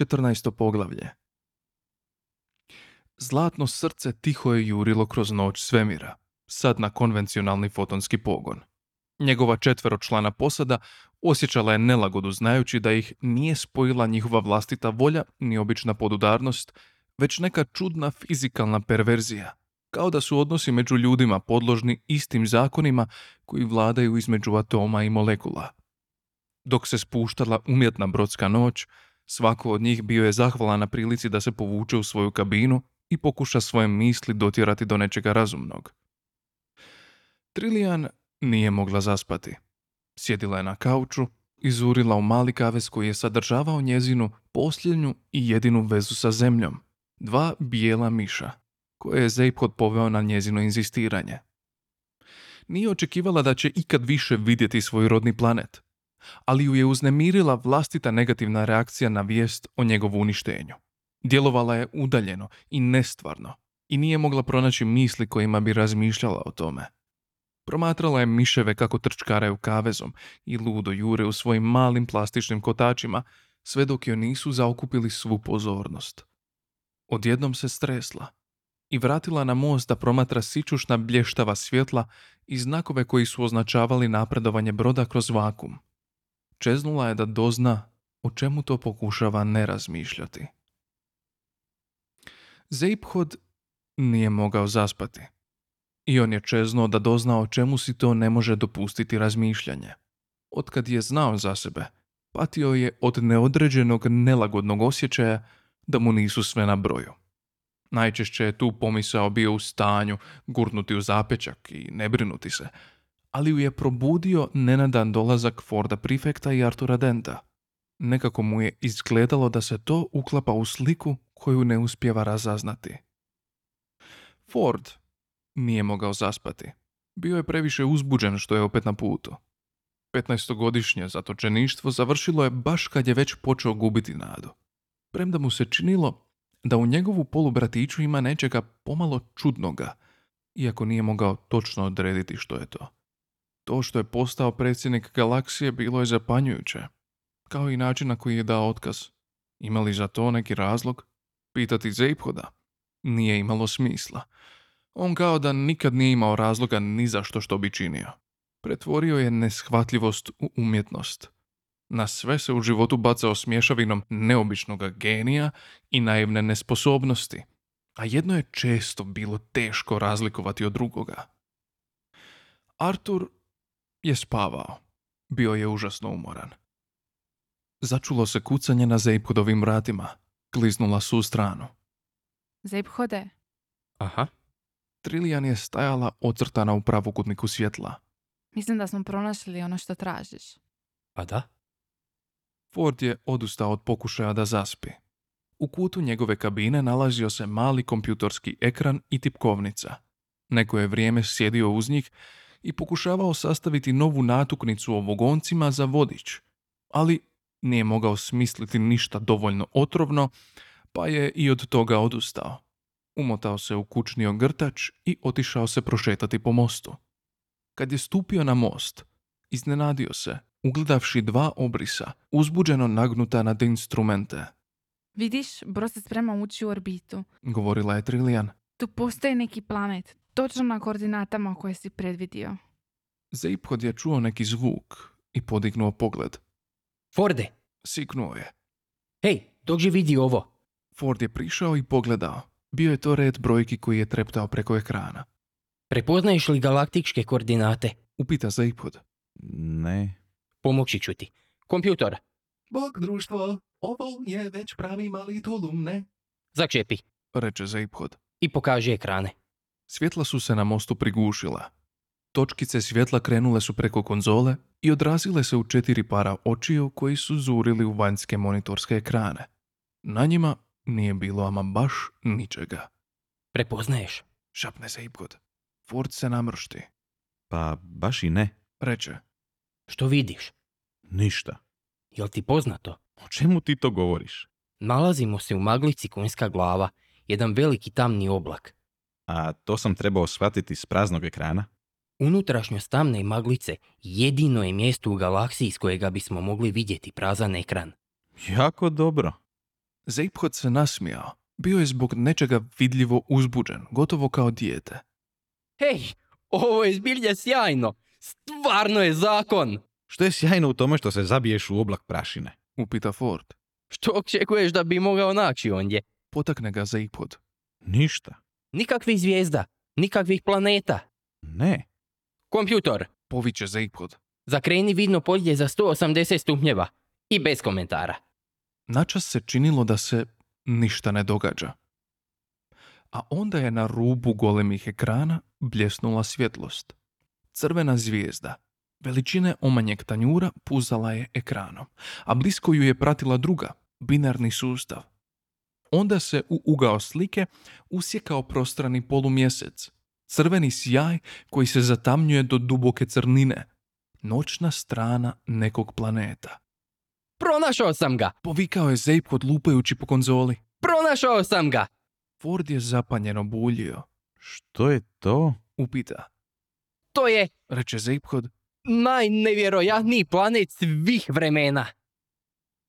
14. poglavlje Zlatno srce tiho je jurilo kroz noć svemira, sad na konvencionalni fotonski pogon. Njegova četveročlana posada osjećala je nelagodu znajući da ih nije spojila njihova vlastita volja ni obična podudarnost, već neka čudna fizikalna perverzija, kao da su odnosi među ljudima podložni istim zakonima koji vladaju između atoma i molekula. Dok se spuštala umjetna brodska noć, svako od njih bio je zahvalan na prilici da se povuče u svoju kabinu i pokuša svoje misli dotjerati do nečega razumnog. Trilijan nije mogla zaspati. Sjedila je na kauču i zurila u mali kavez koji je sadržavao njezinu posljednju i jedinu vezu sa zemljom. Dva bijela miša, koje je Zeiphod poveo na njezino inzistiranje. Nije očekivala da će ikad više vidjeti svoj rodni planet, ali ju je uznemirila vlastita negativna reakcija na vijest o njegovu uništenju. Djelovala je udaljeno i nestvarno i nije mogla pronaći misli kojima bi razmišljala o tome. Promatrala je miševe kako trčkaraju kavezom i ludo jure u svojim malim plastičnim kotačima, sve dok joj nisu zaokupili svu pozornost. Odjednom se stresla i vratila na most da promatra sičušna blještava svjetla i znakove koji su označavali napredovanje broda kroz vakum. Čeznula je da dozna o čemu to pokušava ne razmišljati. Zeiphod nije mogao zaspati. I on je čeznuo da dozna o čemu si to ne može dopustiti razmišljanje. Otkad je znao za sebe, patio je od neodređenog nelagodnog osjećaja da mu nisu sve na broju. Najčešće je tu pomisao bio u stanju gurnuti u zapečak i ne brinuti se, ali ju je probudio nenadan dolazak Forda Prefekta i Artura Denta. Nekako mu je izgledalo da se to uklapa u sliku koju ne uspjeva razaznati. Ford nije mogao zaspati. Bio je previše uzbuđen što je opet na putu. 15-godišnje zatočeništvo završilo je baš kad je već počeo gubiti nadu. Premda mu se činilo da u njegovu polubratiću ima nečega pomalo čudnoga, iako nije mogao točno odrediti što je to. To što je postao predsjednik galaksije bilo je zapanjujuće, kao i način na koji je dao otkaz. Ima li za to neki razlog? Pitati Zeiphoda nije imalo smisla. On kao da nikad nije imao razloga ni za što što bi činio. Pretvorio je neshvatljivost u umjetnost. Na sve se u životu bacao smješavinom neobičnog genija i naivne nesposobnosti, a jedno je često bilo teško razlikovati od drugoga. Artur je spavao. Bio je užasno umoran. Začulo se kucanje na Zeiphodovim vratima. Kliznula su u stranu. Zeiphode, Aha, Trilijan je stajala ocrtana u pravokutniku svjetla. mislim da smo pronašli ono što tražiš. a da? Ford je odustao od pokušaja da zaspi. U kutu njegove kabine nalazio se mali kompjutorski ekran i tipkovnica. Neko je vrijeme sjedio uz njih i pokušavao sastaviti novu natuknicu o vogoncima za vodič, ali nije mogao smisliti ništa dovoljno otrovno, pa je i od toga odustao. Umotao se u kućni ogrtač i otišao se prošetati po mostu. Kad je stupio na most, iznenadio se, ugledavši dva obrisa, uzbuđeno nagnuta nad instrumente. Vidiš, brod se sprema ući u orbitu. Govorila je Trilijan. Tu postoji neki planet, točno na koordinatama koje si predvidio. Zeiphod je čuo neki zvuk i podignuo pogled. Forde, Siknuo je. hej, dođi vidi ovo. Ford je prišao i pogledao. Bio je to red brojki koji je treptao preko ekrana. Prepoznaješ li galaktičke koordinate? Upita Zeiphod. Ne. Pomoći ću ti. Kompjutor, Bog društvo, ovo je već pravi mali tulum, ne? začepi Reče Zeiphod. i pokaži ekrane. Svjetla su se na mostu prigušila. Točkice svjetla krenule su preko konzole i odrazile se u četiri para očiju koji su zurili u vanjske monitorske ekrane. Na njima nije bilo ama baš ničega. Prepoznaješ? Šapne Zeiphod. Ford se namršti. Pa baš i ne. Reče. Što vidiš? Ništa. Jel ti poznato? O čemu ti to govoriš? Nalazimo se u maglici konjska glava, jedan veliki tamni oblak. A to sam trebao shvatiti s praznog ekrana? Unutrašnjost tamne maglice jedino je mjesto u galaksiji s kojega bismo mogli vidjeti prazan ekran. Jako dobro. Zeiphod se nasmijao. Bio je zbog nečega vidljivo uzbuđen, gotovo kao dijete. Hej, ovo je zbilja sjajno. Stvarno je zakon. Što je sjajno u tome što se zabiješ u oblak prašine? Upita Ford. Što očekuješ da bi mogao naći ondje? Potakne ga Zeiphod. Ništa. Nikakvih zvijezda, nikakvih planeta. Ne. Kompjutor, Poviće Zeiphod. zakreni vidno polje za 180 stupnjeva. I bez komentara. Načas se činilo da se ništa ne događa. A onda je na rubu golemih ekrana bljesnula svjetlost. Crvena zvijezda, veličine omanjeg tanjura, puzala je ekranom, a blisko ju je pratila druga, binarni sustav. Onda se u ugao slike usjekao prostrani polumjesec, crveni sjaj koji se zatamnjuje do duboke crnine, noćna strana nekog planeta. Pronašao sam ga! Povikao je Zeiphod lupajući po konzoli. Pronašao sam ga! Ford je zapanjeno buljio. Što je to? Upita. To je Reče Zeiphod. najnevjerojatniji planet svih vremena.